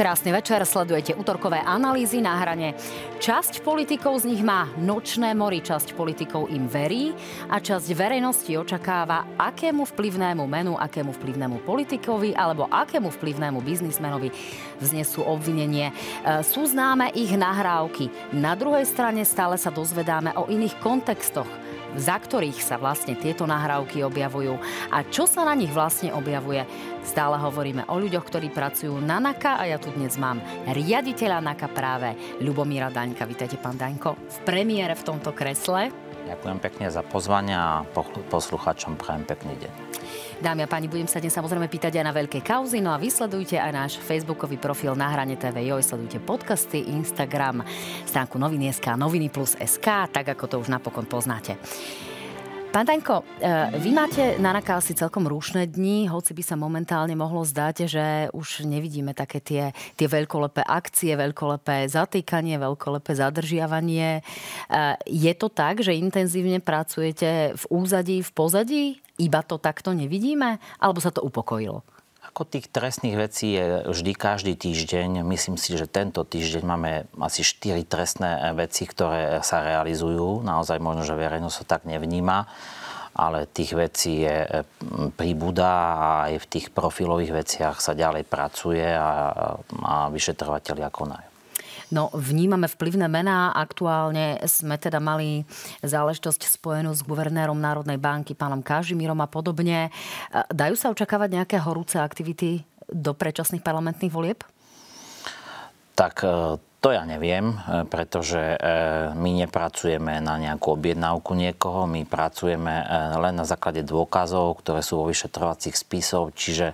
Krásny večer, sledujete útorkové analýzy na hrane. Časť politikov z nich má nočné mori, časť politikov im verí a časť verejnosti očakáva, akému vplyvnému menu, akému vplyvnému politikovi alebo akému vplyvnému biznismenovi vznesú obvinenie. E, sú známe ich nahrávky. Na druhej strane stále sa dozvedáme o iných kontextoch za ktorých sa vlastne tieto nahrávky objavujú a čo sa na nich vlastne objavuje. Stále hovoríme o ľuďoch, ktorí pracujú na NAKA a ja tu dnes mám riaditeľa NAKA práve Ľubomíra Daňka. Vítajte, pán Daňko, v premiére v tomto kresle. Ďakujem pekne za pozvanie a poslucháčom prajem pekný deň. Dámy a páni, budem sa dnes samozrejme pýtať aj na veľké kauzy, no a vysledujte aj náš facebookový profil na hrane TV Joj, sledujte podcasty, Instagram, stránku noviny.sk, noviny plus SK, tak ako to už napokon poznáte. Pán Taňko, e, vy máte na asi celkom rúšne dni, hoci by sa momentálne mohlo zdať, že už nevidíme také tie, tie veľkolepé akcie, veľkolepé zatýkanie, veľkolepé zadržiavanie. E, je to tak, že intenzívne pracujete v úzadí, v pozadí? Iba to takto nevidíme? Alebo sa to upokojilo? Ako tých trestných vecí je vždy každý týždeň. Myslím si, že tento týždeň máme asi 4 trestné veci, ktoré sa realizujú. Naozaj možno, že verejnosť to tak nevníma ale tých vecí je príbuda a aj v tých profilových veciach sa ďalej pracuje a, a vyšetrovateľia konajú. No, vnímame vplyvné mená. Aktuálne sme teda mali záležitosť spojenú s guvernérom Národnej banky, pánom Kažimírom a podobne. Dajú sa očakávať nejaké horúce aktivity do predčasných parlamentných volieb? Tak e, to ja neviem, e, pretože e, my nepracujeme na nejakú objednávku niekoho, my pracujeme len na základe dôkazov, ktoré sú vo vyšetrovacích spisov, čiže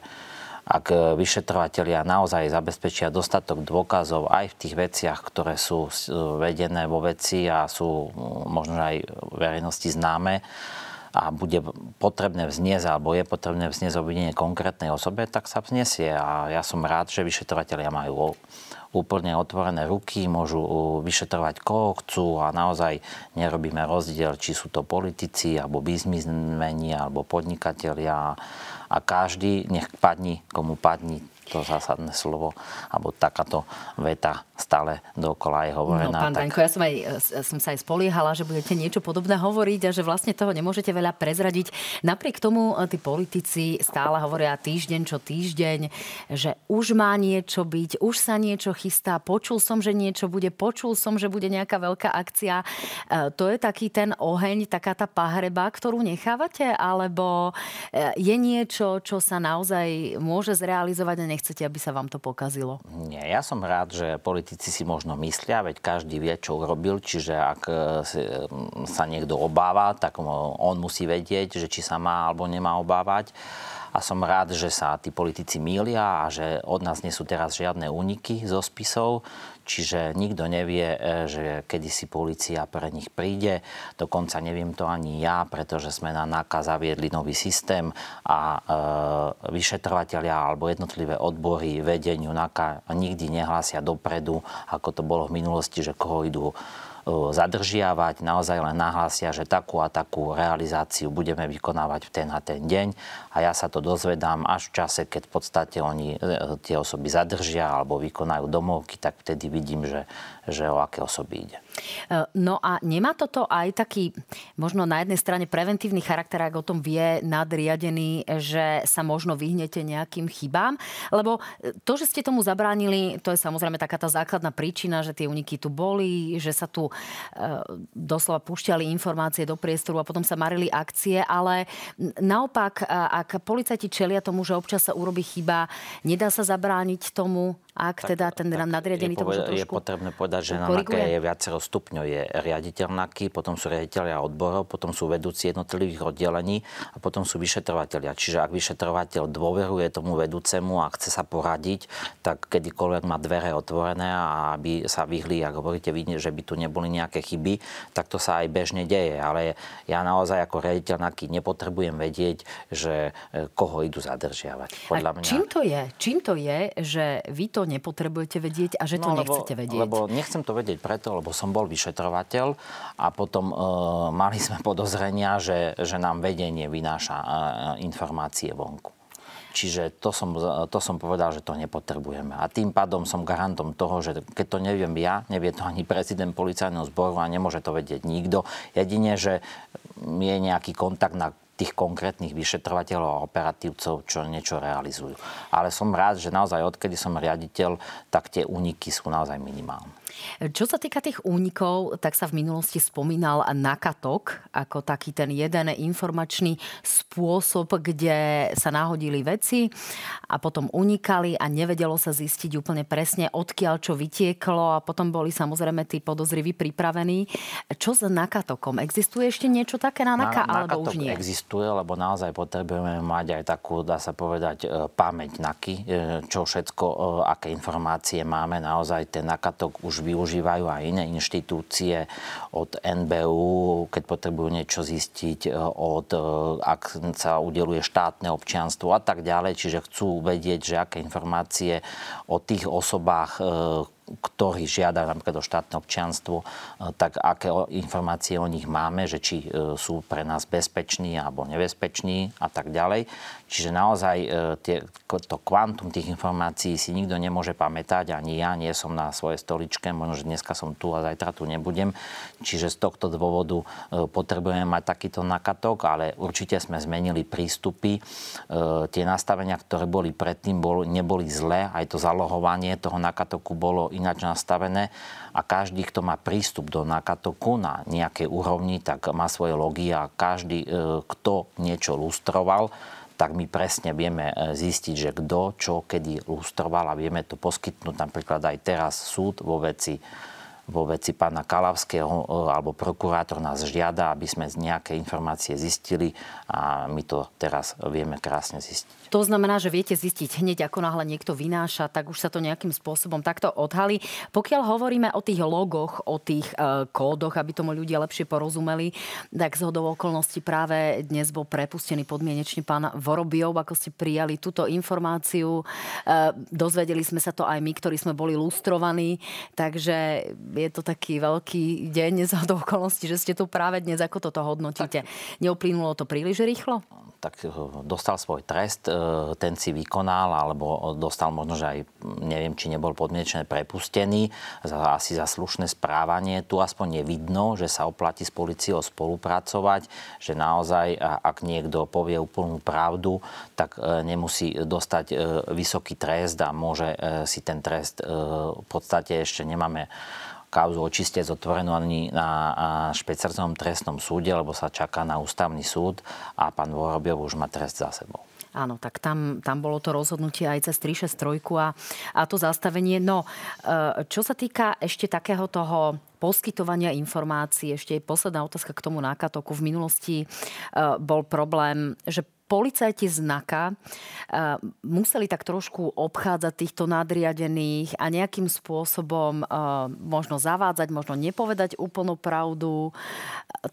ak vyšetrovateľia naozaj zabezpečia dostatok dôkazov aj v tých veciach, ktoré sú vedené vo veci a sú možno aj verejnosti známe, a bude potrebné vzniesť alebo je potrebné vzniesť obvinenie konkrétnej osobe, tak sa vznesie. A ja som rád, že vyšetrovateľia majú úplne otvorené ruky, môžu vyšetrovať koho chcú a naozaj nerobíme rozdiel, či sú to politici, alebo biznismeni, alebo podnikatelia. A každý nech padni, komu padni to zásadné slovo, alebo takáto veta stále dokola je hovorená. No, pán tak... Ja som, aj, som sa aj spoliehala, že budete niečo podobné hovoriť a že vlastne toho nemôžete veľa prezradiť. Napriek tomu e, tí politici stále hovoria týždeň čo týždeň, že už má niečo byť, už sa niečo chystá, počul som, že niečo bude, počul som, že bude nejaká veľká akcia. E, to je taký ten oheň, taká tá pahreba, ktorú nechávate, alebo e, je niečo, čo sa naozaj môže zrealizovať a nechcete, aby sa vám to pokazilo? Nie, ja som rád, že politici si možno myslia, veď každý vie, čo urobil, čiže ak e, e, sa niekto obáva, tak on musí vedieť, že či sa má alebo nemá obávať a som rád, že sa tí politici mília a že od nás nie sú teraz žiadne úniky zo spisov, čiže nikto nevie, e, že kedy si policia pre nich príde. Dokonca neviem to ani ja, pretože sme na NAKA zaviedli nový systém a e, vyšetrovateľia alebo jednotlivé odbory vedeniu NAKA nikdy nehlásia dopredu, ako to bolo v minulosti, že koho idú zadržiavať, naozaj len nahlásia, že takú a takú realizáciu budeme vykonávať v ten a ten deň a ja sa to dozvedám až v čase, keď v podstate oni e, tie osoby zadržia alebo vykonajú domovky, tak vtedy vidím, že, že o aké osoby ide. E, no a nemá toto aj taký, možno na jednej strane preventívny charakter, ak o tom vie nadriadený, že sa možno vyhnete nejakým chybám? Lebo to, že ste tomu zabránili, to je samozrejme taká tá základná príčina, že tie uniky tu boli, že sa tu e, doslova púšťali informácie do priestoru a potom sa marili akcie, ale naopak, ak policajti čelia tomu, že občas sa urobí chyba, nedá sa zabrániť tomu, ak tak, teda ten tak nadriadený to môže trošku Je potrebné povedať, že na NAKE je viacero stupňov. Je riaditeľ NAKY, potom sú riaditeľia odborov, potom sú vedúci jednotlivých oddelení a potom sú vyšetrovateľia. Čiže ak vyšetrovateľ dôveruje tomu vedúcemu a chce sa poradiť, tak kedykoľvek má dvere otvorené a aby sa vyhli, ak hovoríte vy, že by tu neboli nejaké chyby, tak to sa aj bežne deje. Ale ja naozaj ako riaditeľ NAKY nepotrebujem vedieť, že e, koho idú zadržiavať. Podľa a mňa... čím to je? Čím to je, že vy to nepotrebujete vedieť a že to no, nechcete vedieť? Lebo nechcem to vedieť preto, lebo som bol vyšetrovateľ a potom e, mali sme podozrenia, že, že nám vedenie vynáša e, informácie vonku. Čiže to som, to som povedal, že to nepotrebujeme. A tým pádom som garantom toho, že keď to neviem ja, nevie to ani prezident policajného zboru a nemôže to vedieť nikto. Jedine, že je nejaký kontakt na tých konkrétnych vyšetrovateľov a operatívcov, čo niečo realizujú. Ale som rád, že naozaj odkedy som riaditeľ, tak tie úniky sú naozaj minimálne. Čo sa týka tých únikov, tak sa v minulosti spomínal nakatok ako taký ten jeden informačný spôsob, kde sa nahodili veci a potom unikali a nevedelo sa zistiť úplne presne, odkiaľ čo vytieklo a potom boli samozrejme tí podozriví pripravení. Čo s nakatokom? Existuje ešte niečo také na naka, na, alebo už nie? existuje, lebo naozaj potrebujeme mať aj takú, dá sa povedať, e, pamäť naky, e, čo všetko, e, aké informácie máme. Naozaj ten nakatok už využívajú aj iné inštitúcie od NBU, keď potrebujú niečo zistiť, e, od, e, ak sa udeluje štátne občianstvo a tak ďalej. Čiže chcú vedieť, že aké informácie o tých osobách, e, ktorí žiadajú napríklad o štátne občianstvo, tak aké informácie o nich máme, že či sú pre nás bezpeční alebo nebezpeční a tak ďalej. Čiže naozaj eh, tie, to kvantum tých informácií si nikto nemôže pamätať, ani ja nie som na svojej stoličke, možno, že dneska som tu a zajtra tu nebudem. Čiže z tohto dôvodu potrebujeme mať takýto nakatok, ale určite sme zmenili prístupy. Tie nastavenia, ktoré boli predtým, neboli zlé, aj to zalohovanie toho nakatoku bolo ináč nastavené a každý, kto má prístup do Nakatoku na nejakej úrovni, tak má svoje logy a každý, e, kto niečo lustroval, tak my presne vieme e, zistiť, že kto čo kedy lustroval a vieme to poskytnúť napríklad aj teraz súd vo veci vo veci pána Kalavského e, alebo prokurátor nás žiada, aby sme nejaké informácie zistili a my to teraz vieme krásne zistiť. To znamená, že viete zistiť hneď, ako náhle niekto vynáša, tak už sa to nejakým spôsobom takto odhalí. Pokiaľ hovoríme o tých logoch, o tých e, kódoch, aby tomu ľudia lepšie porozumeli, tak z hodou okolností práve dnes bol prepustený podmienečne pán Vorobiov, ako ste prijali túto informáciu. E, dozvedeli sme sa to aj my, ktorí sme boli lustrovaní, takže je to taký veľký deň z hodou okolností, že ste tu práve dnes, ako toto hodnotíte. Tak. Neuplynulo to príliš rýchlo? Tak eh, dostal svoj trest, eh, ten si vykonal, alebo dostal možno, že aj, neviem, či nebol podmienečne prepustený, za, asi za slušné správanie. Tu aspoň je vidno, že sa oplatí s policiou spolupracovať, že naozaj, ak niekto povie úplnú pravdu, tak eh, nemusí dostať vysoký trest a môže si ten trest v podstate ešte nemáme kauzu očistec otvorenú ani na špeciálnom trestnom súde, lebo sa čaká na ústavný súd a pán Vorobiov už má trest za sebou. Áno, tak tam, tam bolo to rozhodnutie aj cez 363 a, a to zastavenie. No, e, čo sa týka ešte takého toho poskytovania informácií, ešte je posledná otázka k tomu nákatoku. V minulosti e, bol problém, že policajti z NAKA uh, museli tak trošku obchádzať týchto nadriadených a nejakým spôsobom možno zavádzať, možno nepovedať úplnú pravdu.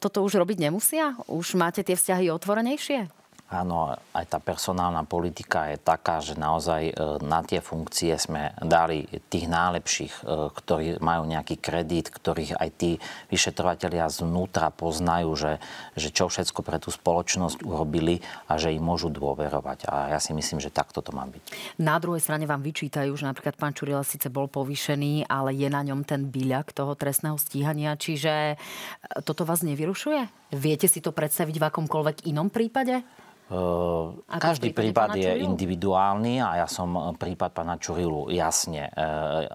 Toto už robiť nemusia? Už máte tie vzťahy otvorenejšie? Áno, aj tá personálna politika je taká, že naozaj e, na tie funkcie sme dali tých najlepších, e, ktorí majú nejaký kredit, ktorých aj tí vyšetrovateľia znútra poznajú, že, že čo všetko pre tú spoločnosť urobili a že im môžu dôverovať. A ja si myslím, že takto to má byť. Na druhej strane vám vyčítajú, že napríklad pán Čurila síce bol povýšený, ale je na ňom ten byľak toho trestného stíhania, čiže e, toto vás nevyrušuje? Viete si to predstaviť v akomkoľvek inom prípade? Ako Každý prípad je individuálny a ja som e, prípad pána Čurilu jasne e,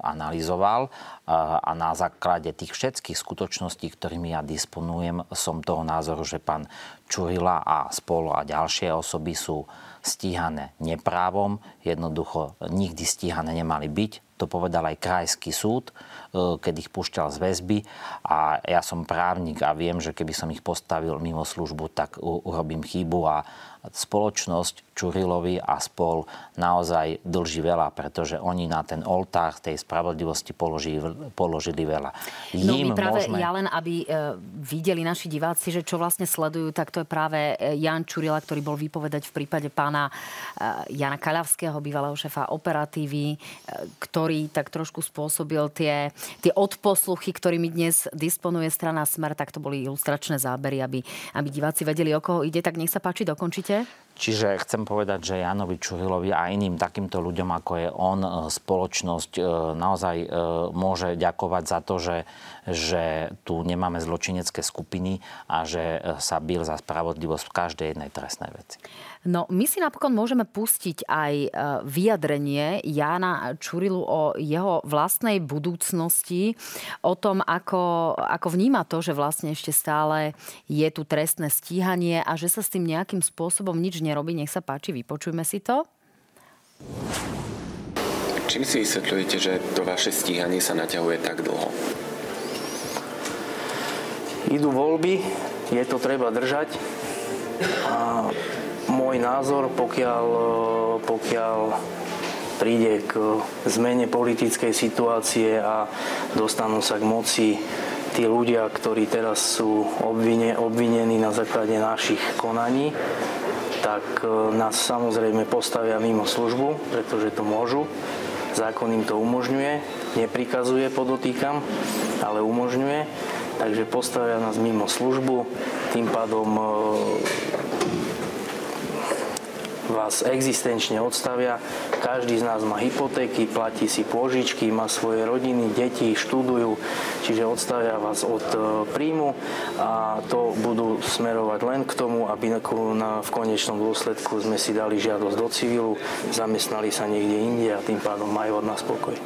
analyzoval a na základe tých všetkých skutočností, ktorými ja disponujem, som toho názoru, že pán Čurila a spolu a ďalšie osoby sú stíhané neprávom, jednoducho nikdy stíhané nemali byť. To povedal aj krajský súd, e, keď ich púšťal z väzby a ja som právnik a viem, že keby som ich postavil mimo službu, tak urobím chybu a spoločnosť Čurilovi a spol naozaj dlží veľa, pretože oni na ten oltár tej spravodlivosti položili, položili veľa. No my práve, môžeme... ja len, aby e, videli naši diváci, že čo vlastne sledujú, tak to je práve e, Jan Čurila, ktorý bol vypovedať v prípade pána e, Jana Kaľavského, bývalého šefa operatívy, ktorý tak trošku spôsobil tie, tie odposluchy, ktorými dnes disponuje strana Smer, tak to boli ilustračné zábery, aby, aby diváci vedeli, o koho ide. Tak nech sa páči, dokončite. Čiže chcem povedať, že Janovi Čurilovi a iným takýmto ľuďom, ako je on, e, spoločnosť e, naozaj e, môže ďakovať za to, že, že tu nemáme zločinecké skupiny a že sa bil za spravodlivosť v každej jednej trestnej veci. No, my si napokon môžeme pustiť aj e, vyjadrenie Jána Čurilu o jeho vlastnej budúcnosti, o tom, ako, ako vníma to, že vlastne ešte stále je tu trestné stíhanie a že sa s tým nejakým spôsobom nič nerobí. Nech sa páči, vypočujme si to. Čím si vysvetľujete, že to vaše stíhanie sa naťahuje tak dlho? Idú voľby, je to treba držať a môj názor, pokiaľ, e, pokiaľ príde k zmene politickej situácie a dostanú sa k moci tí ľudia, ktorí teraz sú obvine, obvinení na základe našich konaní, tak e, nás samozrejme postavia mimo službu, pretože to môžu. Zákon im to umožňuje, neprikazuje, podotýkam, ale umožňuje. Takže postavia nás mimo službu, tým pádom e, vás existenčne odstavia. Každý z nás má hypotéky, platí si pôžičky, má svoje rodiny, deti, študujú, čiže odstavia vás od e, príjmu a to budú smerovať len k tomu, aby v konečnom dôsledku sme si dali žiadosť do civilu, zamestnali sa niekde inde a tým pádom majú od nás pokoj.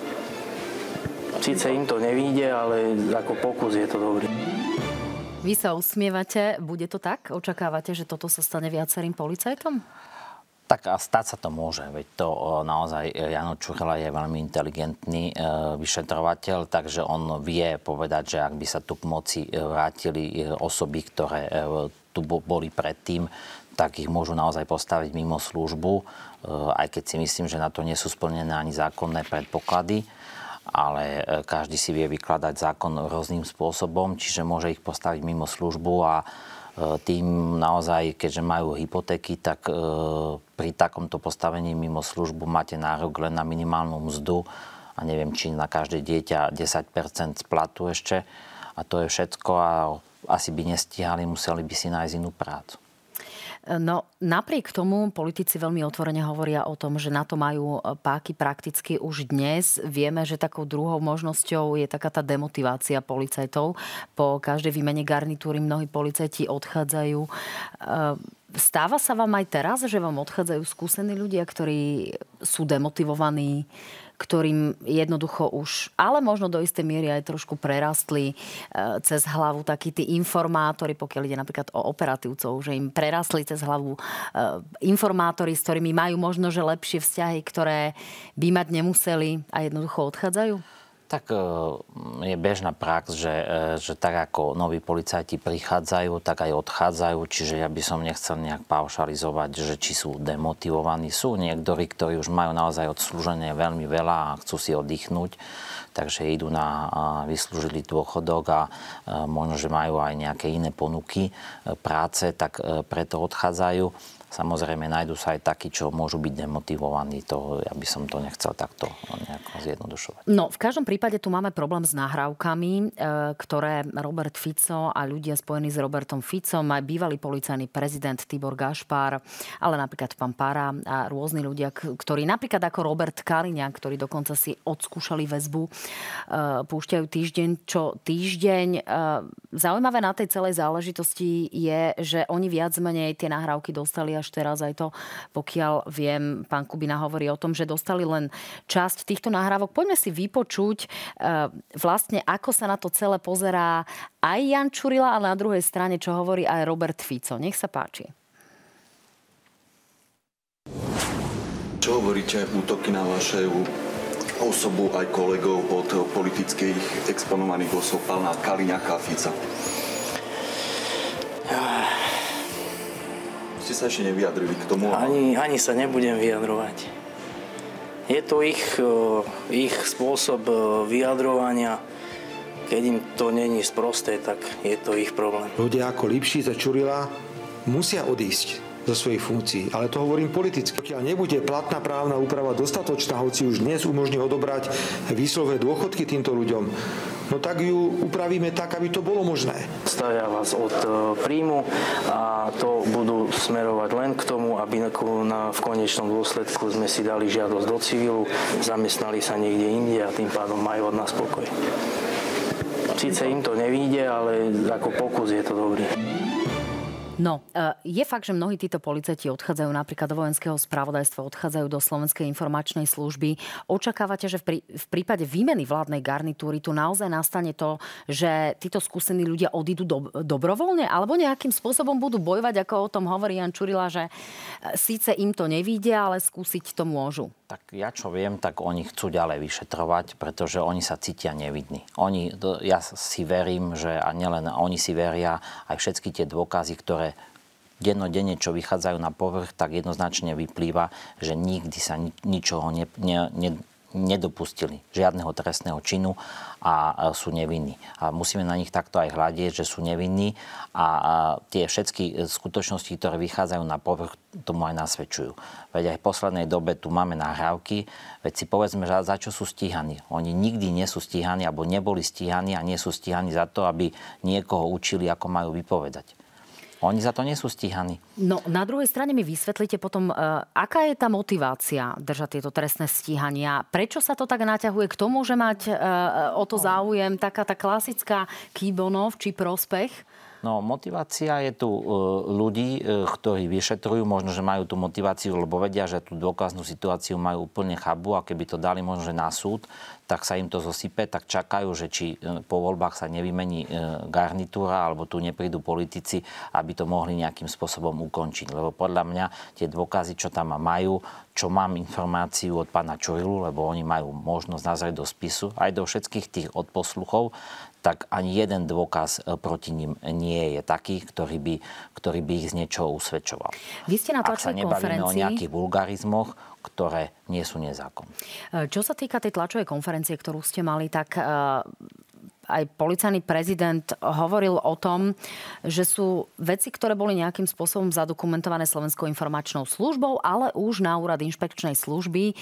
Sice im to nevíde, ale ako pokus je to dobrý. Vy sa usmievate, bude to tak? Očakávate, že toto sa stane viacerým policajtom? Tak a stať sa to môže, veď to naozaj e, Jano Čurela je veľmi inteligentný e, vyšetrovateľ, takže on vie povedať, že ak by sa tu k moci e, vrátili osoby, ktoré tu boli predtým, tak ich môžu naozaj postaviť mimo službu, aj keď si myslím, že na to nie sú splnené ani zákonné predpoklady ale každý si vie vykladať zákon rôznym spôsobom, čiže môže ich postaviť mimo službu a tým naozaj, keďže majú hypotéky, tak e, pri takomto postavení mimo službu máte nárok len na minimálnu mzdu a neviem, či na každé dieťa 10% z ešte a to je všetko a asi by nestíhali, museli by si nájsť inú prácu. No napriek tomu politici veľmi otvorene hovoria o tom, že na to majú e, páky prakticky už dnes. Vieme, že takou druhou možnosťou je taká tá demotivácia policajtov. Po každej výmene garnitúry mnohí policajti odchádzajú. E, stáva sa vám aj teraz, že vám odchádzajú skúsení ľudia, ktorí sú demotivovaní, ktorým jednoducho už, ale možno do istej miery aj trošku prerastli e, cez hlavu takí tí informátori, pokiaľ ide napríklad o operatívcov, že im prerastli cez hlavu e, informátori, s ktorými majú možno, že lepšie vzťahy, ktoré by mať nemuseli a jednoducho odchádzajú? Tak e, je bežná prax, že, e, že tak ako noví policajti prichádzajú, tak aj odchádzajú, čiže ja by som nechcel nejak paušalizovať, že či sú demotivovaní. Sú niektorí, ktorí už majú naozaj odslúženie veľmi veľa a chcú si oddychnúť, takže idú na vyslúžilý dôchodok a e, možno, že majú aj nejaké iné ponuky práce, tak preto odchádzajú. Samozrejme, nájdú sa aj takí, čo môžu byť demotivovaní. To, ja by som to nechcel takto nejako zjednodušovať. No, v každom prípade tu máme problém s nahrávkami, e, ktoré Robert Fico a ľudia spojení s Robertom Ficom, aj bývalý policajný prezident Tibor Gašpár, ale napríklad pán Para a rôzni ľudia, ktorí napríklad ako Robert Kaliňa, ktorí dokonca si odskúšali väzbu, e, púšťajú týždeň čo týždeň. E, zaujímavé na tej celej záležitosti je, že oni viac menej tie nahrávky dostali teraz aj to, pokiaľ viem, pán Kubina hovorí o tom, že dostali len časť týchto nahrávok. Poďme si vypočuť e, vlastne, ako sa na to celé pozerá aj Jan Čurila, ale na druhej strane, čo hovorí aj Robert Fico. Nech sa páči. Čo hovoríte útoky na vaše osobu aj kolegov od politických exponovaných osob pána Kaliňaka a Fica? Sa ešte nevyjadrili k tomu? Ani, ani sa nebudem vyjadrovať. Je to ich, e, ich spôsob e, vyjadrovania. Keď im to není sprosté, tak je to ich problém. Ľudia ako Lipšic a Čurila musia odísť. zo svojich funkcií. Ale to hovorím politicky. Pokiaľ nebude platná právna úprava dostatočná, hoci už dnes umožní odobrať výslové dôchodky týmto ľuďom, no tak ju upravíme tak, aby to bolo možné. Stavia vás od e, príjmu a to budú smerovať len k tomu, aby v konečnom dôsledku sme si dali žiadosť do civilu, zamestnali sa niekde inde a tým pádom majú od nás pokoj. Sice im to nevíde, ale ako pokus je to dobrý. No, e, je fakt, že mnohí títo policajti odchádzajú napríklad do vojenského spravodajstva, odchádzajú do Slovenskej informačnej služby. Očakávate, že v, v prípade výmeny vládnej garnitúry tu naozaj nastane to, že títo skúsení ľudia odídu do, dobrovoľne alebo nejakým spôsobom budú bojovať, ako o tom hovorí Jan Čurila, že e, síce im to nevíde, ale skúsiť to môžu. Tak ja čo viem, tak oni chcú ďalej vyšetrovať, pretože oni sa cítia nevidní. Oni, ja si verím, že a nielen oni si veria, aj všetky tie dôkazy, ktoré dennodenne, čo vychádzajú na povrch, tak jednoznačne vyplýva, že nikdy sa ničoho ne, ne, ne, nedopustili žiadneho trestného činu a sú nevinní. A musíme na nich takto aj hľadieť, že sú nevinní a tie všetky skutočnosti, ktoré vychádzajú na povrch, tomu aj nasvedčujú. Veď aj v poslednej dobe tu máme nahrávky, veď si povedzme, že za čo sú stíhaní. Oni nikdy nie sú stíhaní, alebo neboli stíhaní a nie sú stíhaní za to, aby niekoho učili, ako majú vypovedať. Oni za to nie sú stíhaní. No, na druhej strane mi vysvetlíte potom, uh, aká je tá motivácia držať tieto trestné stíhania? Prečo sa to tak naťahuje k tomu, že mať uh, o to záujem taká tá klasická kýbonov či prospech? No, motivácia je tu e, ľudí, e, ktorí vyšetrujú, možno, že majú tú motiváciu, lebo vedia, že tú dôkaznú situáciu majú úplne chabu a keby to dali možno, že na súd, tak sa im to zosype, tak čakajú, že či e, po voľbách sa nevymení garnitúra alebo tu neprídu politici, aby to mohli nejakým spôsobom ukončiť. Lebo podľa mňa tie dôkazy, čo tam majú, čo mám informáciu od pána Čurilu, lebo oni majú možnosť nazrieť do spisu, aj do všetkých tých odposluchov, tak ani jeden dôkaz e, proti ním nie je taký, ktorý by, ktorý by ich z niečoho usvedčoval. Vy ste na Ak sa nebavíme konferencii... o nejakých vulgarizmoch, ktoré nie sú nezakon. E, čo sa týka tej tlačovej konferencie, ktorú ste mali, tak e, aj policajný prezident hovoril o tom, že sú veci, ktoré boli nejakým spôsobom zadokumentované Slovenskou informačnou službou, ale už na úrad inšpekčnej služby e,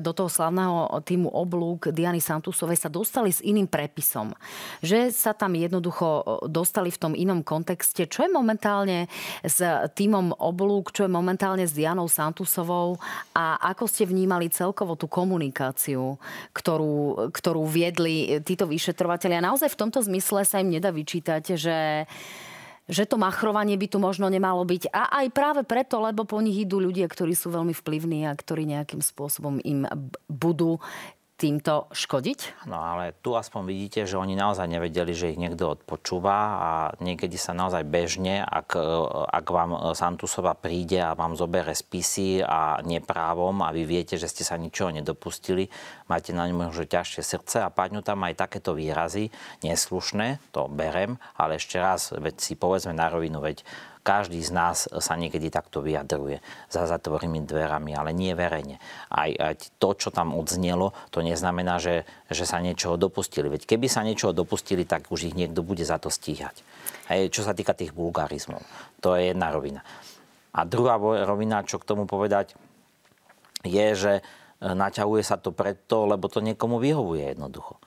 do toho slavného týmu oblúk Diany Santusovej sa dostali s iným prepisom. Že sa tam jednoducho e, dostali v tom inom kontexte. Čo je momentálne s týmom oblúk, čo je momentálne s Dianou Santusovou a ako ste vnímali celkovo tú komunikáciu, ktorú, ktorú viedli títo vyšetrovateľia naozaj v tomto zmysle sa im nedá vyčítať, že že to machrovanie by tu možno nemalo byť. A aj práve preto, lebo po nich idú ľudia, ktorí sú veľmi vplyvní a ktorí nejakým spôsobom im budú týmto škodiť? No ale tu aspoň vidíte, že oni naozaj nevedeli, že ich niekto odpočúva a niekedy sa naozaj bežne, ak, ak vám Santusova príde a vám zobere spisy a neprávom a vy viete, že ste sa ničoho nedopustili, máte na ňom možno ťažšie srdce a padnú tam aj takéto výrazy, neslušné, to berem, ale ešte raz, veď si povedzme na rovinu, veď každý z nás sa niekedy takto vyjadruje za zatvorenými dverami, ale nie verejne. Aj, aj to, čo tam odznelo, to neznamená, že, že sa niečoho dopustili. Veď keby sa niečoho dopustili, tak už ich niekto bude za to stíhať. Aj čo sa týka tých vulgarizmov. To je jedna rovina. A druhá rovina, čo k tomu povedať, je, že e, naťahuje sa to preto, lebo to niekomu vyhovuje jednoducho.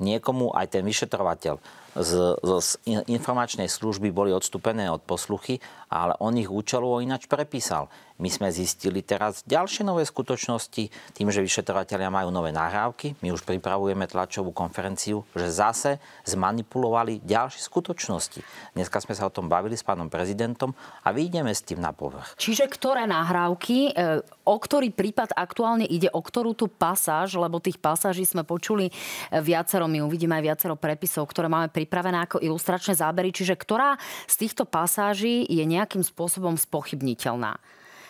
Niekomu aj ten vyšetrovateľ z, z informačnej služby boli odstúpené od posluchy, ale on ich účelovo ináč prepísal. My sme zistili teraz ďalšie nové skutočnosti, tým, že vyšetrovateľia majú nové nahrávky, my už pripravujeme tlačovú konferenciu, že zase zmanipulovali ďalšie skutočnosti. Dneska sme sa o tom bavili s pánom prezidentom a vyjdeme s tým na povrch. Čiže ktoré nahrávky, e, o ktorý prípad aktuálne ide, o ktorú tú pasáž, lebo tých pasáží sme počuli e, viacero, my uvidíme aj viacero prepisov, ktoré máme pripravené ako ilustračné zábery, čiže ktorá z týchto pasáží je nejakým spôsobom spochybniteľná?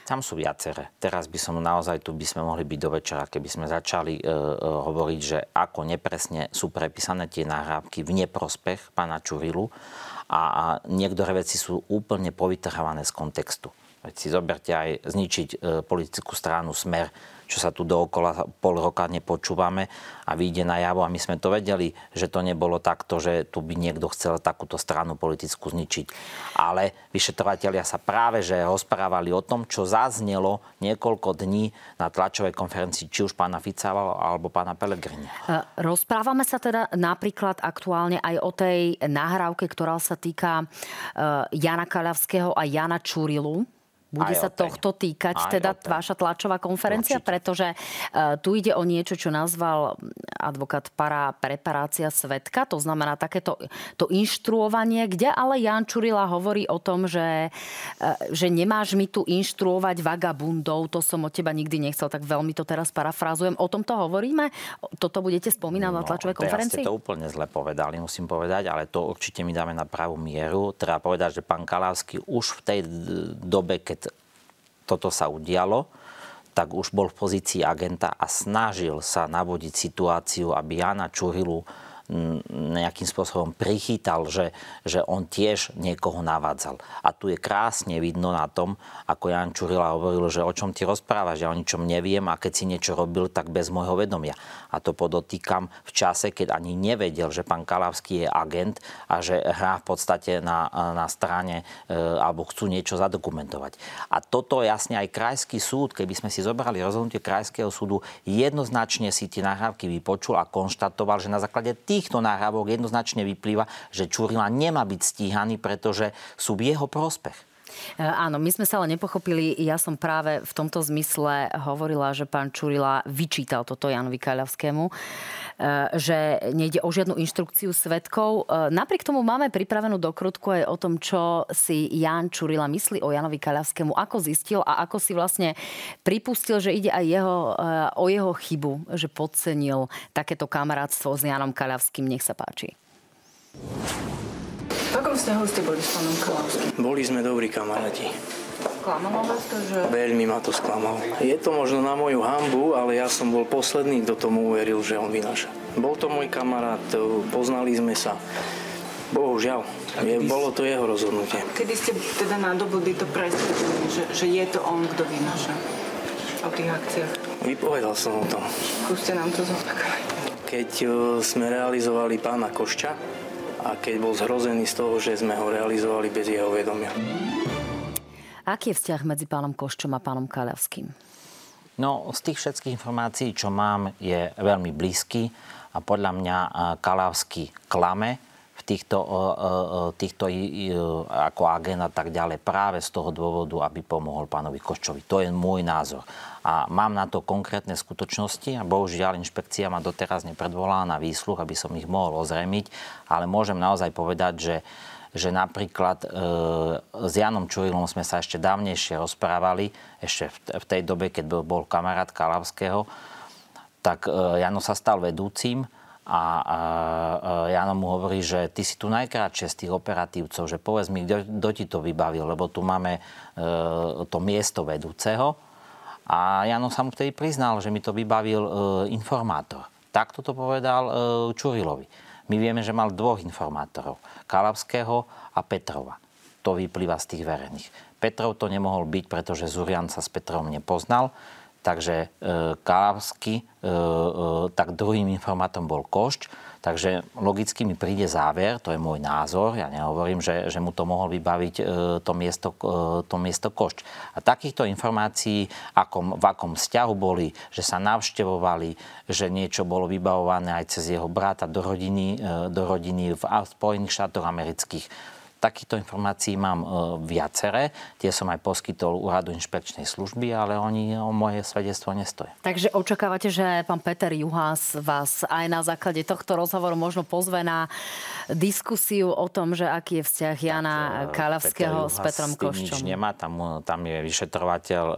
Tam sú viaceré. Teraz by som naozaj, tu by sme mohli byť do večera, keby sme začali e, e, hovoriť, že ako nepresne sú prepísané tie nahrávky v neprospech pána Čurilu a, a niektoré veci sú úplne povytrhávané z kontextu. Veď si zoberte aj zničiť e, politickú stranu Smer, čo sa tu dookola pol roka nepočúvame a vyjde na javo a my sme to vedeli, že to nebolo takto, že tu by niekto chcel takúto stranu politickú zničiť. Ale vyšetrovateľia sa práve že rozprávali o tom, čo zaznelo niekoľko dní na tlačovej konferencii či už pána Fica alebo pána Pelegrini. E, rozprávame sa teda napríklad aktuálne aj o tej nahrávke, ktorá sa týka e, Jana Kaľavského a Jana Čurilu bude sa tohto týkať aj teda vaša tlačová konferencia, Určite. pretože uh, tu ide o niečo, čo nazval advokát para preparácia svetka, to znamená takéto to inštruovanie, kde ale Jan Čurila hovorí o tom, že, uh, že nemáš mi tu inštruovať vagabundov, to som od teba nikdy nechcel, tak veľmi to teraz parafrázujem. O tomto hovoríme? Toto budete spomínať no, na tlačovej konferencii? ste to úplne zle povedali, musím povedať, ale to určite mi dáme na pravú mieru. Treba povedať, že pán Kalávsky už v tej dobe, keď toto sa udialo, tak už bol v pozícii agenta a snažil sa navodiť situáciu, aby Jana Čurilu nejakým spôsobom prichytal, že, že on tiež niekoho navádzal. A tu je krásne vidno na tom, ako Jan Čurila hovoril, že o čom ty rozprávaš, ja o ničom neviem a keď si niečo robil, tak bez môjho vedomia. A to podotýkam v čase, keď ani nevedel, že pán Kalavský je agent a že hrá v podstate na, na strane e, alebo chcú niečo zadokumentovať. A toto jasne aj krajský súd, keby sme si zobrali rozhodnutie krajského súdu, jednoznačne si tie nahrávky vypočul a konštatoval, že na základe tých týchto nahrávok jednoznačne vyplýva, že Čurila nemá byť stíhaný, pretože sú v jeho prospech. E, áno, my sme sa ale nepochopili. Ja som práve v tomto zmysle hovorila, že pán Čurila vyčítal toto Janovi Kaľavskému, e, že nejde o žiadnu inštrukciu svetkov. E, napriek tomu máme pripravenú dokrutku aj o tom, čo si Jan Čurila myslí o Janovi Kaľavskému, ako zistil a ako si vlastne pripustil, že ide aj jeho, o jeho chybu, že podcenil takéto kamarátstvo s Janom Kaľavským. Nech sa páči. V akom vzťahu ste boli s pánom Kalavským? Boli sme dobrí kamaráti. Sklamalo vás to, že... Veľmi ma to sklamalo. Je to možno na moju hambu, ale ja som bol posledný, kto tomu uveril, že on vynáša. Bol to môj kamarát, poznali sme sa. Bohužiaľ, je, bolo to jeho rozhodnutie. Kedy ste teda nadobudli to presvedčenie, že, že je to on, kto vynáša o tých akciách? Vypovedal som o tom. Skúste nám to zopakovať. Keď e, sme realizovali pána Košča, a keď bol zhrozený z toho, že sme ho realizovali bez jeho vedomia. Aký je vzťah medzi pánom Koščom a pánom Kaľavským? No, z tých všetkých informácií, čo mám, je veľmi blízky a podľa mňa Kalavský klame týchto, týchto ako agent a tak ďalej práve z toho dôvodu, aby pomohol pánovi Koščovi. To je môj názor. A mám na to konkrétne skutočnosti a bohužiaľ inšpekcia ma doteraz nepredvolala na výsluh, aby som ich mohol ozremiť, ale môžem naozaj povedať, že že napríklad e, s Janom Čurilom sme sa ešte dávnejšie rozprávali, ešte v, v tej dobe, keď bol, bol kamarát Kalavského, tak e, Jano sa stal vedúcim a, a, a Jano mu hovorí, že ty si tu najkrátšie z tých operatívcov, že povedz mi, kto, kto ti to vybavil, lebo tu máme e, to miesto vedúceho a Jano sa mu vtedy priznal, že mi to vybavil e, informátor. Takto to povedal e, Čurilovi. My vieme, že mal dvoch informátorov. Kalavského a Petrova. To vyplýva z tých verejných. Petrov to nemohol byť, pretože Zurian sa s Petrom nepoznal. Takže e, Kalavsky, e, e, tak druhým informátorom bol Košč Takže logicky mi príde záver, to je môj názor, ja nehovorím, že, že mu to mohol vybaviť to, miesto, to miesto Košť. A takýchto informácií, akom, v akom vzťahu boli, že sa navštevovali, že niečo bolo vybavované aj cez jeho brata do rodiny, do rodiny v Spojených štátoch amerických, Takýchto informácií mám e, viaceré. Tie som aj poskytol úradu inšpekčnej služby, ale oni o moje svedectvo nestojí. Takže očakávate, že pán Peter Juhás vás aj na základe tohto rozhovoru možno pozve na diskusiu o tom, že aký je vzťah Jana tak, e, Kalavského s Petrom Koščom? nič nemá, tam, tam je vyšetrovateľ e,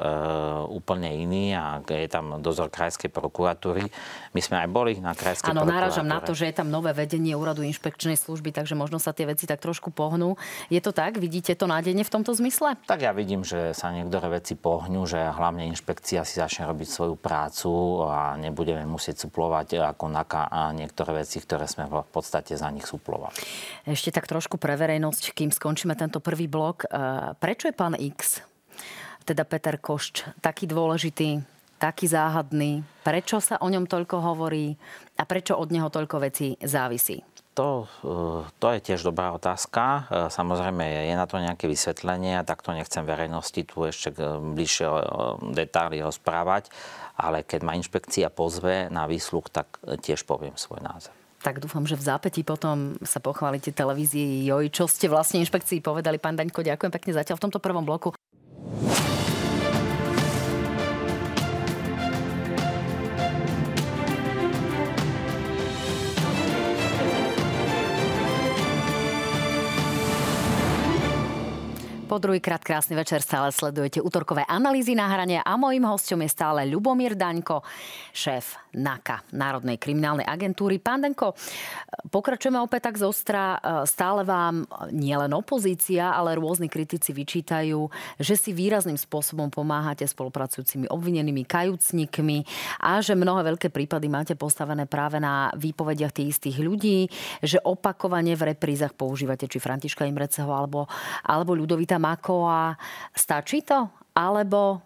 úplne iný a je tam dozor krajskej prokuratúry. My sme aj boli na krajskej Áno, náražam na to, že je tam nové vedenie úradu inšpekčnej služby, takže možno sa tie veci tak trošku pohnú. Je to tak? Vidíte to nádejne v tomto zmysle? Tak ja vidím, že sa niektoré veci pohnú, že hlavne inšpekcia si začne robiť svoju prácu a nebudeme musieť suplovať ako NAKA a niektoré veci, ktoré sme v podstate za nich suplovali. Ešte tak trošku pre verejnosť, kým skončíme tento prvý blok. E, prečo je pán X, teda Peter Košč, taký dôležitý taký záhadný? Prečo sa o ňom toľko hovorí a prečo od neho toľko vecí závisí? To, e, to je tiež dobrá otázka. E, samozrejme, je na to nejaké vysvetlenie a takto nechcem verejnosti tu ešte bližšie detaily rozprávať, ale keď ma inšpekcia pozve na výsluh, tak tiež poviem svoj názor. Tak dúfam, že v zápäti potom sa pochválite televízii Joj, čo ste vlastne inšpekcii povedali. Pán Daňko, ďakujem pekne zatiaľ v tomto prvom bloku. Po druhýkrát krásny večer stále sledujete útorkové analýzy na hrane a mojím hostom je stále Ľubomír Daňko, šéf NAKA, Národnej kriminálnej agentúry. Pán Daňko, pokračujeme opäť tak zostra. Stále vám nielen opozícia, ale rôzni kritici vyčítajú, že si výrazným spôsobom pomáhate spolupracujúcimi obvinenými kajúcnikmi a že mnohé veľké prípady máte postavené práve na výpovediach tých istých ľudí, že opakovane v reprízach používate či Františka Imreceho alebo, alebo Ľudovita Makoa. Stačí to? Alebo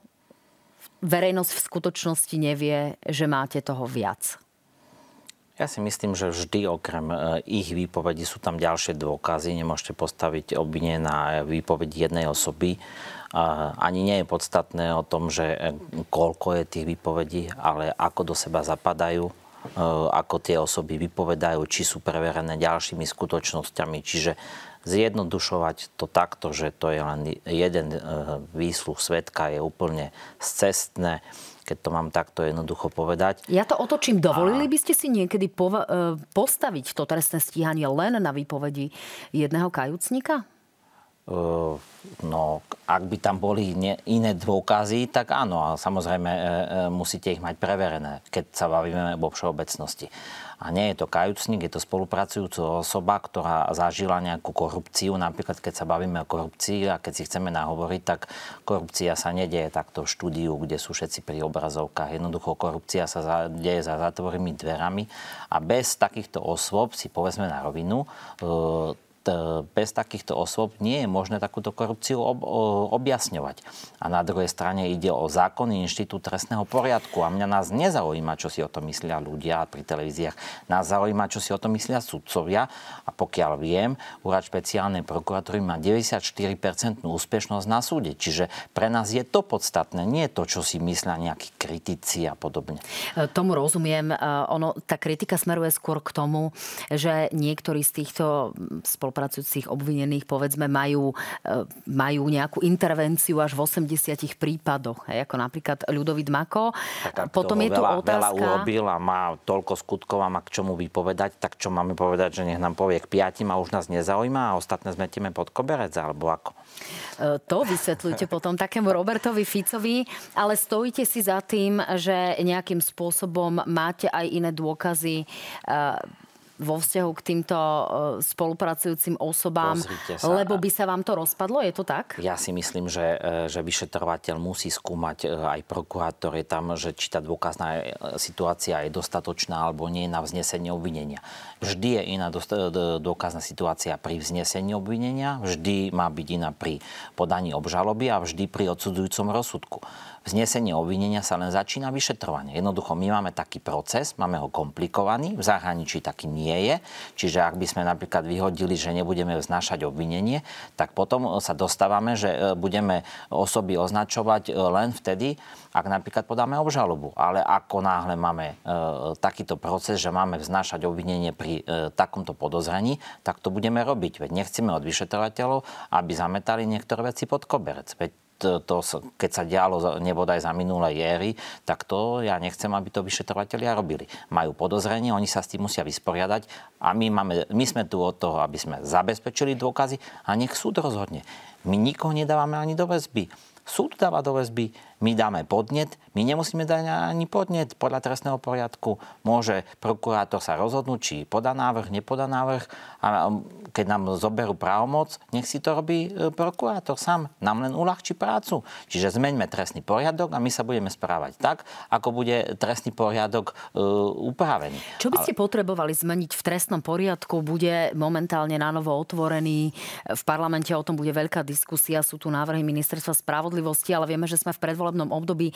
verejnosť v skutočnosti nevie, že máte toho viac? Ja si myslím, že vždy okrem e, ich výpovedí sú tam ďalšie dôkazy. Nemôžete postaviť obvinie na výpoveď jednej osoby. Ani nie je podstatné o tom, že e, koľko je tých výpovedí, ale ako do seba zapadajú, e, ako tie osoby vypovedajú, či sú preverené ďalšími skutočnosťami. Čiže zjednodušovať to takto, že to je len jeden e, výsluh svetka, je úplne scestné keď to mám takto jednoducho povedať. Ja to otočím. Dovolili by ste si niekedy pova- e, postaviť to trestné stíhanie len na výpovedi jedného kajúcnika? Uh, no, ak by tam boli ne, iné dôkazy, tak áno, a samozrejme e, e, musíte ich mať preverené, keď sa bavíme vo všeobecnosti. A nie je to kajúcnik, je to spolupracujúca osoba, ktorá zažila nejakú korupciu. Napríklad, keď sa bavíme o korupcii a keď si chceme nahovoriť, tak korupcia sa nedieje takto v štúdiu, kde sú všetci pri obrazovkách. Jednoducho korupcia sa deje za zatvorenými dverami a bez takýchto osôb si povedzme na rovinu, e, bez takýchto osôb nie je možné takúto korupciu ob, objasňovať. A na druhej strane ide o zákonný inštitút trestného poriadku. A mňa nás nezaujíma, čo si o tom myslia ľudia pri televíziách. Nás zaujíma, čo si o tom myslia sudcovia. A pokiaľ viem, úrad špeciálnej prokuratúry má 94% úspešnosť na súde. Čiže pre nás je to podstatné, nie to, čo si myslia nejakí kritici a podobne. E, tomu rozumiem. E, ono, tá kritika smeruje skôr k tomu, že niektorí z týchto spol spolupracujúcich obvinených, povedzme, majú, e, majú nejakú intervenciu až v 80 prípadoch, hej, ako napríklad Ľudovit Mako. Tak, Potom je tu veľa, otázka... Veľa urobil a má toľko skutkov a má k čomu vypovedať, tak čo máme povedať, že nech nám povie k piatim a už nás nezaujíma a ostatné zmetieme pod koberec, alebo ako? E, to vysvetľujte potom takému Robertovi Ficovi, ale stojíte si za tým, že nejakým spôsobom máte aj iné dôkazy e, vo vzťahu k týmto e, spolupracujúcim osobám, lebo by sa vám to rozpadlo? Je to tak? Ja si myslím, že, e, že vyšetrovateľ musí skúmať, e, aj prokurátor je tam, že či tá dôkazná situácia je dostatočná alebo nie na vznesenie obvinenia. Vždy je iná dôkazná situácia pri vznesení obvinenia, vždy má byť iná pri podaní obžaloby a vždy pri odsudzujúcom rozsudku vznesenie obvinenia sa len začína vyšetrovanie. Jednoducho my máme taký proces, máme ho komplikovaný, v zahraničí taký nie je. Čiže ak by sme napríklad vyhodili, že nebudeme vznášať obvinenie, tak potom sa dostávame, že e, budeme osoby označovať e, len vtedy, ak napríklad podáme obžalobu. Ale ako náhle máme e, takýto proces, že máme vznášať obvinenie pri takomto podozrení, tak to budeme robiť. Veď nechceme od vyšetrovateľov, aby zametali niektoré veci pod koberec. Veď to, keď sa dialo nebodaj za minulé éry, tak to ja nechcem, aby to vyšetrovateľia robili. Majú podozrenie, oni sa s tým musia vysporiadať a my, máme, my sme tu od toho, aby sme zabezpečili dôkazy a nech súd rozhodne. My nikoho nedávame ani do väzby. Súd dáva do väzby, my dáme podnet, my nemusíme dať ani podnet podľa trestného poriadku. Môže prokurátor sa rozhodnúť, či podá návrh, nepodá návrh a keď nám zoberú právomoc, nech si to robí e, prokurátor sám. Nám len uľahčí prácu. Čiže zmeňme trestný poriadok a my sa budeme správať tak, ako bude trestný poriadok uh, upravený. Čo by ste Ale... potrebovali zmeniť v trestnom poriadku? Bude momentálne na novo otvorený. V parlamente o tom bude veľká diskusia. Sú tu návrhy ministerstva spravodlivosti, ale vieme, že sme v predvolebnom volebnom období.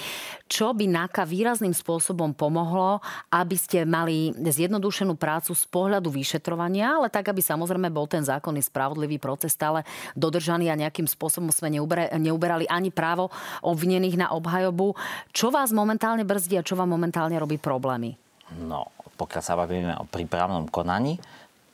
Čo by NAKA výrazným spôsobom pomohlo, aby ste mali zjednodušenú prácu z pohľadu vyšetrovania, ale tak, aby samozrejme bol ten zákonný spravodlivý proces stále dodržaný a nejakým spôsobom sme neuberali ani právo obvinených na obhajobu. Čo vás momentálne brzdí a čo vám momentálne robí problémy? No, pokiaľ sa bavíme o prípravnom konaní,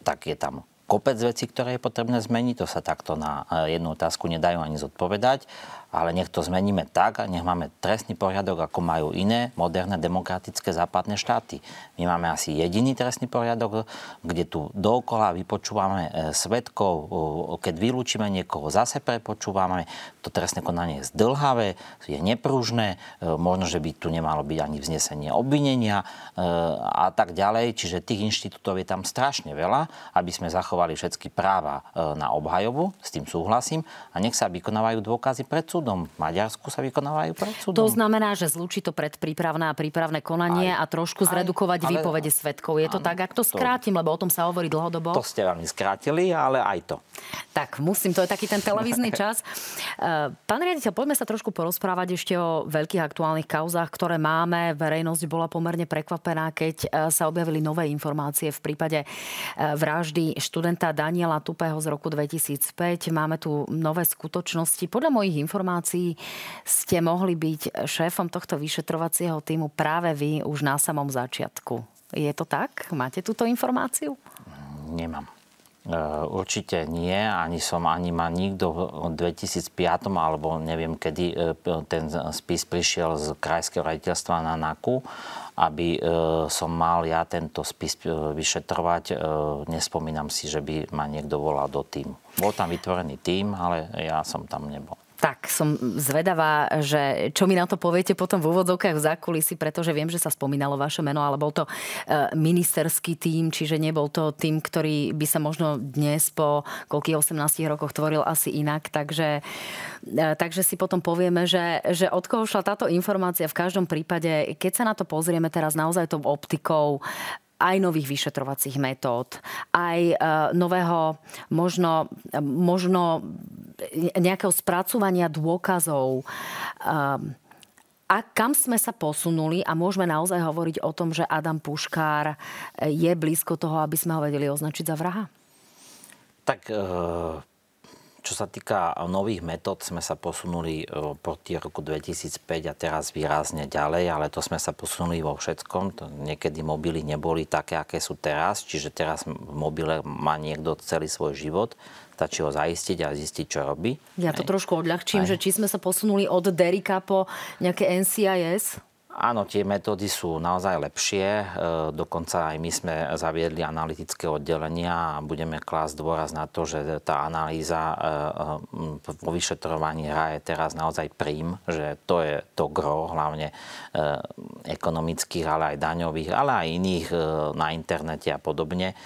tak je tam kopec vecí, ktoré je potrebné zmeniť. To sa takto na eh, jednu otázku nedajú ani zodpovedať ale nech to zmeníme tak, a nech máme trestný poriadok, ako majú iné moderné demokratické západné štáty. My máme asi jediný trestný poriadok, kde tu dookola vypočúvame e, svetkov, keď vylúčime niekoho, zase prepočúvame. To trestné konanie je zdlhavé, je nepružné, e, možno, že by tu nemalo byť ani vznesenie obvinenia e, a tak ďalej. Čiže tých inštitútov je tam strašne veľa, aby sme zachovali všetky práva na obhajobu, s tým súhlasím, a nech sa vykonávajú dôkazy pred súdom súdom. V Maďarsku sa vykonávajú pred súdom. To znamená, že zlúči to predprípravné a prípravné konanie aj, a trošku zredukovať aj, ale, výpovede svetkov. Je to áno, tak, ak to skrátim, to, lebo o tom sa hovorí dlhodobo? To ste veľmi skrátili, ale aj to. Tak, musím, to je taký ten televízny čas. Eh, pán riaditeľ, poďme sa trošku porozprávať ešte o veľkých aktuálnych kauzách, ktoré máme. Verejnosť bola pomerne prekvapená, keď eh, sa objavili nové informácie v prípade eh, vraždy študenta Daniela Tupého z roku 2005. Máme tu nové skutočnosti. Podľa mojich informácií informácií ste mohli byť šéfom tohto vyšetrovacieho týmu práve vy už na samom začiatku. Je to tak? Máte túto informáciu? Nemám. E, určite nie, ani som, ani ma nikto v 2005 alebo neviem kedy e, ten spis prišiel z krajského raditeľstva na NAKU, aby e, som mal ja tento spis vyšetrovať. Nespomínam si, že by ma niekto volal do týmu. Bol tam vytvorený tým, ale ja som tam nebol. Tak som zvedavá, že čo mi na to poviete potom v úvodzovkách v zákulisi, pretože viem, že sa spomínalo vaše meno, ale bol to e, ministerský tým, čiže nebol to tým, ktorý by sa možno dnes po koľkých 18 rokoch tvoril asi inak. Takže, e, takže si potom povieme, že, že od koho šla táto informácia v každom prípade, keď sa na to pozrieme teraz naozaj tou optikou aj nových vyšetrovacích metód, aj e, nového možno, možno nejakého spracovania dôkazov. E, a kam sme sa posunuli a môžeme naozaj hovoriť o tom, že Adam Puškár je blízko toho, aby sme ho vedeli označiť za vraha? Tak e, čo sa týka nových metód, sme sa posunuli e, proti roku 2005 a teraz výrazne ďalej, ale to sme sa posunuli vo všetkom. To niekedy mobily neboli také, aké sú teraz, čiže teraz v mobile má niekto celý svoj život stačí ho zaistiť a zistiť, čo robí. Ja to Aj. trošku odľahčím, Aj. že či sme sa posunuli od Derika po nejaké NCIS? Áno, tie metódy sú naozaj lepšie. E, dokonca aj my sme zaviedli analytické oddelenia a budeme klásť dôraz na to, že tá analýza e, e, vo vyšetrovaní hraje teraz naozaj prím, že to je to gro, hlavne ekonomických, ale aj daňových, ale aj iných na internete a podobne.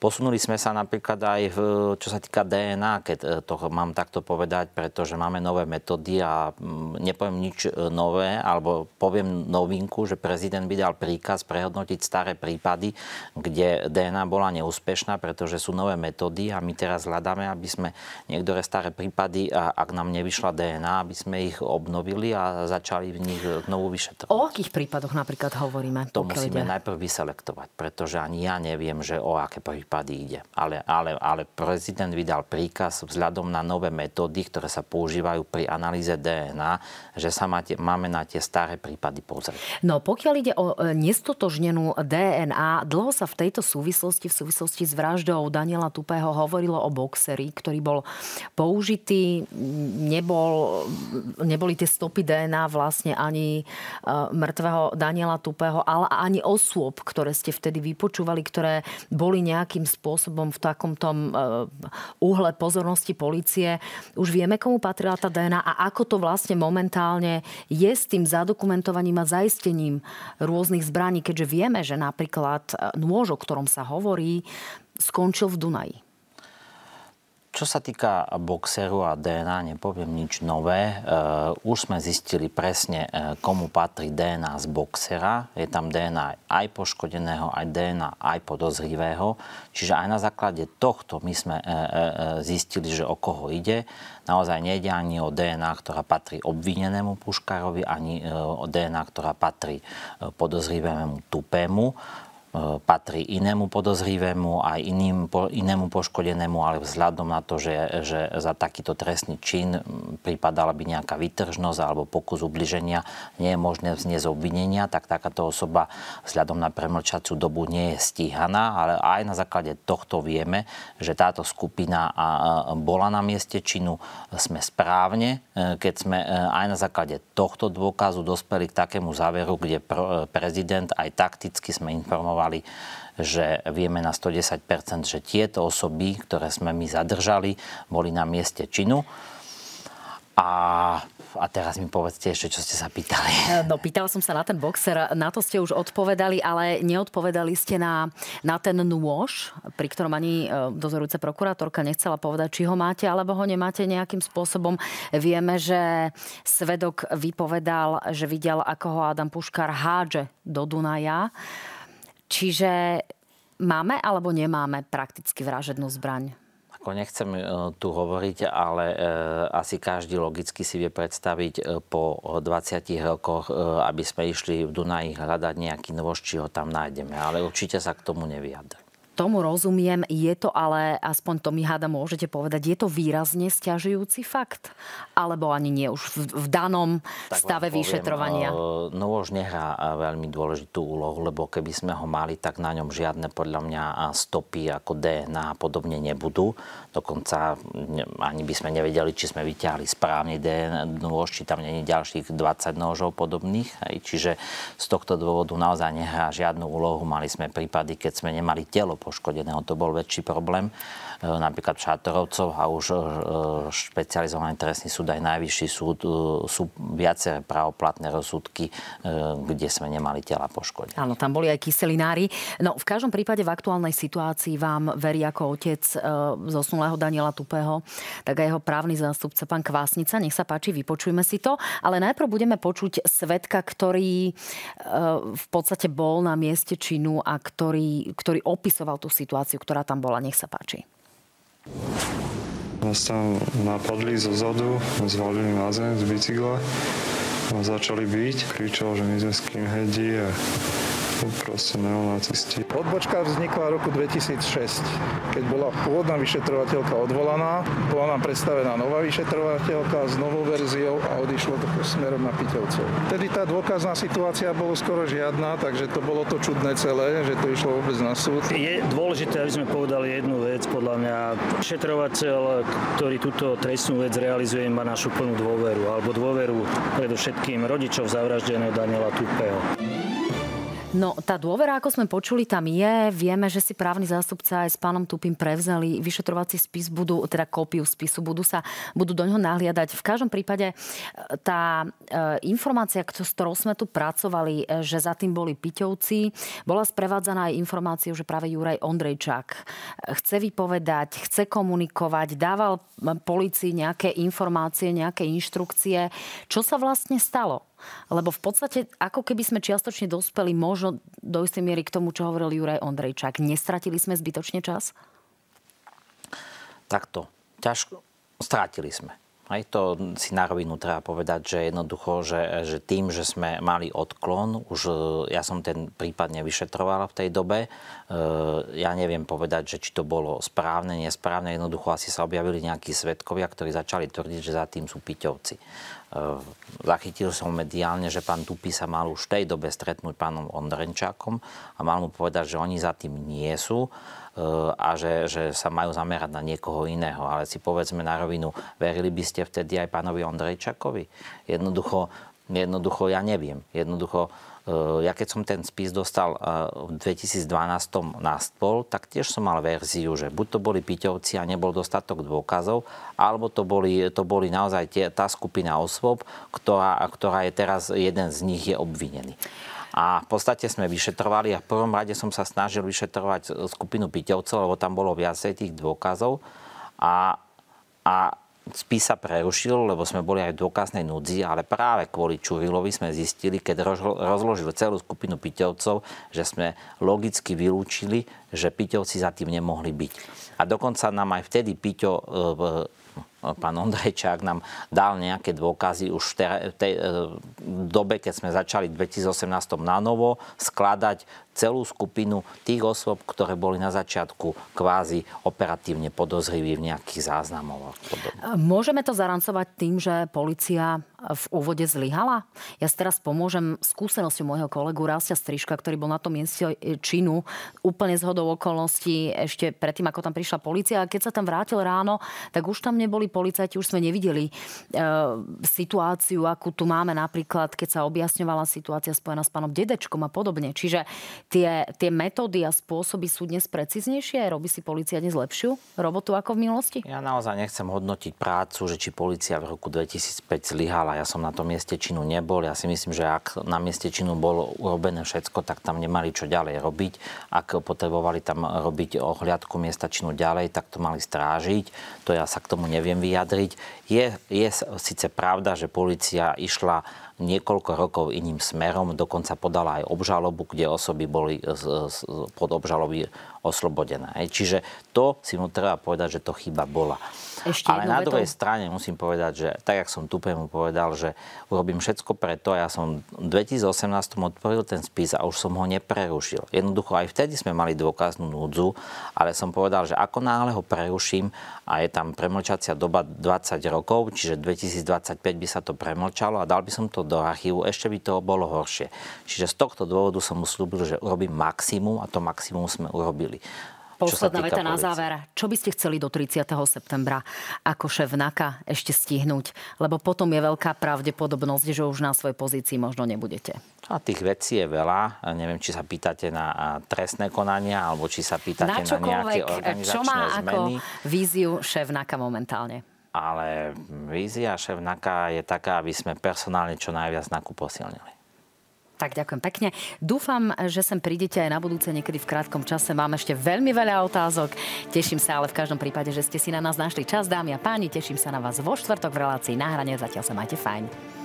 Posunuli sme sa napríklad aj, v, čo sa týka DNA, keď e, to mám takto povedať, pretože máme nové metódy a mm, nepoviem nič e, nové, alebo poviem novinku, že prezident by dal príkaz prehodnotiť staré prípady, kde DNA bola neúspešná, pretože sú nové metódy a my teraz hľadáme, aby sme niektoré staré prípady, a ak nám nevyšla DNA, aby sme ich obnovili a začali v nich znovu vyšetrovať. O akých prípadoch napríklad hovoríme? To musíme ide? najprv vyselektovať, pretože ani ja neviem, že o aké prípady prípady ide. Ale, ale, ale prezident vydal príkaz vzhľadom na nové metódy, ktoré sa používajú pri analýze DNA, že sa máte, máme na tie staré prípady pozrieť. No pokiaľ ide o e, nestotožnenú DNA, dlho sa v tejto súvislosti, v súvislosti s vraždou Daniela Tupého hovorilo o boxeri, ktorý bol použitý, nebol, neboli tie stopy DNA vlastne ani e, mŕtvého Daniela Tupého, ale ani osôb, ktoré ste vtedy vypočúvali, ktoré boli nejakým nejakým spôsobom v takom tom úhle pozornosti policie. Už vieme, komu patrila tá DNA a ako to vlastne momentálne je s tým zadokumentovaním a zaistením rôznych zbraní, keďže vieme, že napríklad e, nôž, o ktorom sa hovorí, skončil v Dunaji. Čo sa týka boxeru a DNA, nepoviem nič nové. Uh, už sme zistili presne, uh, komu patrí DNA z boxera. Je tam DNA aj poškodeného, aj DNA aj podozrivého. Čiže aj na základe tohto my sme uh, zistili, že o koho ide. Naozaj nejde ani o DNA, ktorá patrí obvinenému Puškárovi, ani o DNA, ktorá patrí podozrivému Tupému E, patrí inému podozrivému aj iným, inému poškodenému, ale vzhľadom na to, že, že za takýto trestný čin pripadala by nejaká vytržnosť alebo pokus ubliženia, nie je možné vzniesť obvinenia, tak takáto osoba vzhľadom na premlčaciu dobu nie je stíhaná, ale aj na základe tohto vieme, že táto skupina bola na mieste činu. Sme správne, e, keď sme e, aj na základe tohto dôkazu dospeli k takému záveru, kde prezident aj takticky sme informovali informovali, že vieme na 110%, že tieto osoby, ktoré sme my zadržali, boli na mieste činu. A, a teraz mi povedzte ešte, čo ste sa pýtali. No, pýtala som sa na ten boxer, na to ste už odpovedali, ale neodpovedali ste na, na ten nôž, pri ktorom ani e, dozorujúca prokurátorka nechcela povedať, či ho máte, alebo ho nemáte nejakým spôsobom. Vieme, že svedok vypovedal, že videl, ako ho Adam Puškár hádže do Dunaja. Čiže máme alebo nemáme prakticky vražednú zbraň? Ako nechcem e, tu hovoriť, ale e, asi každý logicky si vie predstaviť e, po 20 rokoch, aby sme išli v Dunaji hľadať nejaký nôž, či ho tam nájdeme. Ale určite sa k tomu nevyjadrím tomu rozumiem, je to ale, aspoň to mi háda môžete povedať, je to výrazne stiažujúci fakt? Alebo ani nie už v, v danom tak stave poviem, vyšetrovania? No už nehrá veľmi dôležitú úlohu, lebo keby sme ho mali, tak na ňom žiadne podľa mňa stopy ako DNA a podobne nebudú. Dokonca ani by sme nevedeli, či sme vyťahli správny DNA nôž, či tam není ďalších 20 nožov podobných. Čiže z tohto dôvodu naozaj nehrá žiadnu úlohu. Mali sme prípady, keď sme nemali telo poškodeného. To bol väčší problém. E, napríklad Šátorovcov a už e, špecializovaný trestný súd aj najvyšší súd e, sú viaceré právoplatné rozsudky, kde sme nemali tela poškodené. Áno, tam boli aj kyselinári. No v každom prípade v aktuálnej situácii vám verí ako otec zosnulého Daniela Tupého, tak aj jeho právny zástupca pán Kvásnica. Nech sa páči, vypočujme si to. Ale najprv budeme počuť svetka, ktorý v podstate bol na mieste činu a ktorý, ktorý opisoval tú situáciu, ktorá tam bola. Nech sa páči. Nás tam napadli zo zadu, zvalili na zem z bicykla a začali byť. Kričal, že my sme skinheadi a proste neonacisti. Odbočka vznikla v roku 2006, keď bola pôvodná vyšetrovateľka odvolaná. Bola nám predstavená nová vyšetrovateľka s novou verziou a odišlo to smerom na Piťovcov. Tedy tá dôkazná situácia bolo skoro žiadna, takže to bolo to čudné celé, že to išlo vôbec na súd. Je dôležité, aby sme povedali jednu vec. Podľa mňa vyšetrovateľ, ktorý túto trestnú vec realizuje, má našu plnú dôveru, alebo dôveru predovšetkým rodičov zavraždeného Daniela Tupého. No, tá dôvera, ako sme počuli, tam je. Vieme, že si právny zástupca aj s pánom Tupým prevzali vyšetrovací spis, budú, teda kópiu spisu, budú sa, budú do ňoho nahliadať. V každom prípade e, tá e, informácia, s ktorou sme tu pracovali, e, že za tým boli Piťovci, bola sprevádzaná aj informáciou, že práve Juraj Ondrejčák chce vypovedať, chce komunikovať, dával policii nejaké informácie, nejaké inštrukcie. Čo sa vlastne stalo? Lebo v podstate, ako keby sme čiastočne dospeli možno do istej miery k tomu, čo hovoril Juraj Ondrejčák. Nestratili sme zbytočne čas? Takto. Ťažko. Strátili sme. Aj to si na rovinu treba povedať, že jednoducho, že, že tým, že sme mali odklon, už e, ja som ten prípad nevyšetroval v tej dobe, e, ja neviem povedať, že či to bolo správne, nesprávne, jednoducho asi sa objavili nejakí svetkovia, ktorí začali tvrdiť, že za tým sú piťovci. E, zachytil som mediálne, že pán Tupy sa mal už v tej dobe stretnúť pánom Ondrenčákom a mal mu povedať, že oni za tým nie sú a že, že sa majú zamerať na niekoho iného. Ale si povedzme na rovinu, verili by ste vtedy aj pánovi Ondrejčakovi? Jednoducho, jednoducho ja neviem. Jednoducho, e, ja keď som ten spis dostal e, v 2012 na stôl, tak tiež som mal verziu, že buď to boli piťovci a nebol dostatok dôkazov, alebo to boli, to boli naozaj tie, tá skupina osôb, ktorá, ktorá je teraz, jeden z nich je obvinený. A v podstate sme vyšetrovali a v prvom rade som sa snažil vyšetrovať skupinu Piťovcov, lebo tam bolo viacej tých dôkazov. A, a spis sa prerušil, lebo sme boli aj v dôkaznej núdzi, ale práve kvôli Čurilovi sme zistili, keď rozložil celú skupinu Piťovcov, že sme logicky vylúčili, že Piťovci za tým nemohli byť. A dokonca nám aj vtedy Piťo e, pán Ondrejčák nám dal nejaké dôkazy už v tej, tej dobe, keď sme začali v 2018 na novo skladať celú skupinu tých osôb, ktoré boli na začiatku kvázi operatívne podozriví v nejakých záznamoch. Môžeme to zarancovať tým, že policia v úvode zlyhala? Ja si teraz pomôžem skúsenosťou môjho kolegu Rastia Striška, ktorý bol na tom mieste činu úplne z okolností ešte predtým, ako tam prišla policia. A keď sa tam vrátil ráno, tak už tam neboli policajti, už sme nevideli e, situáciu, akú tu máme napríklad, keď sa objasňovala situácia spojená s pánom Dedečkom a podobne. Čiže tie, tie metódy a spôsoby sú dnes preciznejšie? Robí si policia dnes lepšiu robotu ako v minulosti? Ja naozaj nechcem hodnotiť prácu, že či policia v roku 2005 zlyhala ja som na tom mieste činu nebol. Ja si myslím, že ak na mieste činu bolo urobené všetko, tak tam nemali čo ďalej robiť. Ak potrebovali tam robiť ohliadku miesta činu ďalej, tak to mali strážiť. To ja sa k tomu neviem vyjadriť. Je, je síce pravda, že policia išla niekoľko rokov iným smerom, dokonca podala aj obžalobu, kde osoby boli z, z, pod obžaloby oslobodené. Čiže to si mu treba povedať, že to chyba bola. Ešte Ale na druhej strane musím povedať, že tak, jak som Tupému povedal, že urobím všetko preto. Ja som v 2018 otvoril ten spis a už som ho neprerušil. Jednoducho aj vtedy sme mali dôkaznú núdzu, ale som povedal, že ako náhle ho preruším a je tam premlčacia doba 20 rokov, čiže 2025 by sa to premlčalo a dal by som to do archívu, ešte by to bolo horšie. Čiže z tohto dôvodu som mu slúbil, že urobím maximum a to maximum sme urobili. Posledná veta na záver. Čo by ste chceli do 30. septembra ako šéf NAKA ešte stihnúť? Lebo potom je veľká pravdepodobnosť, že už na svojej pozícii možno nebudete. A tých vecí je veľa. Neviem, či sa pýtate na trestné konania, alebo či sa pýtate na, na nejaké organizačné Čo má zmeny. ako víziu šéf NAKA momentálne? Ale vízia šéf NAKA je taká, aby sme personálne čo najviac NAKU posilnili. Tak ďakujem pekne. Dúfam, že sem prídete aj na budúce niekedy v krátkom čase. Mám ešte veľmi veľa otázok. Teším sa ale v každom prípade, že ste si na nás našli čas, dámy a páni. Teším sa na vás vo štvrtok v relácii na hrane. Zatiaľ sa majte fajn.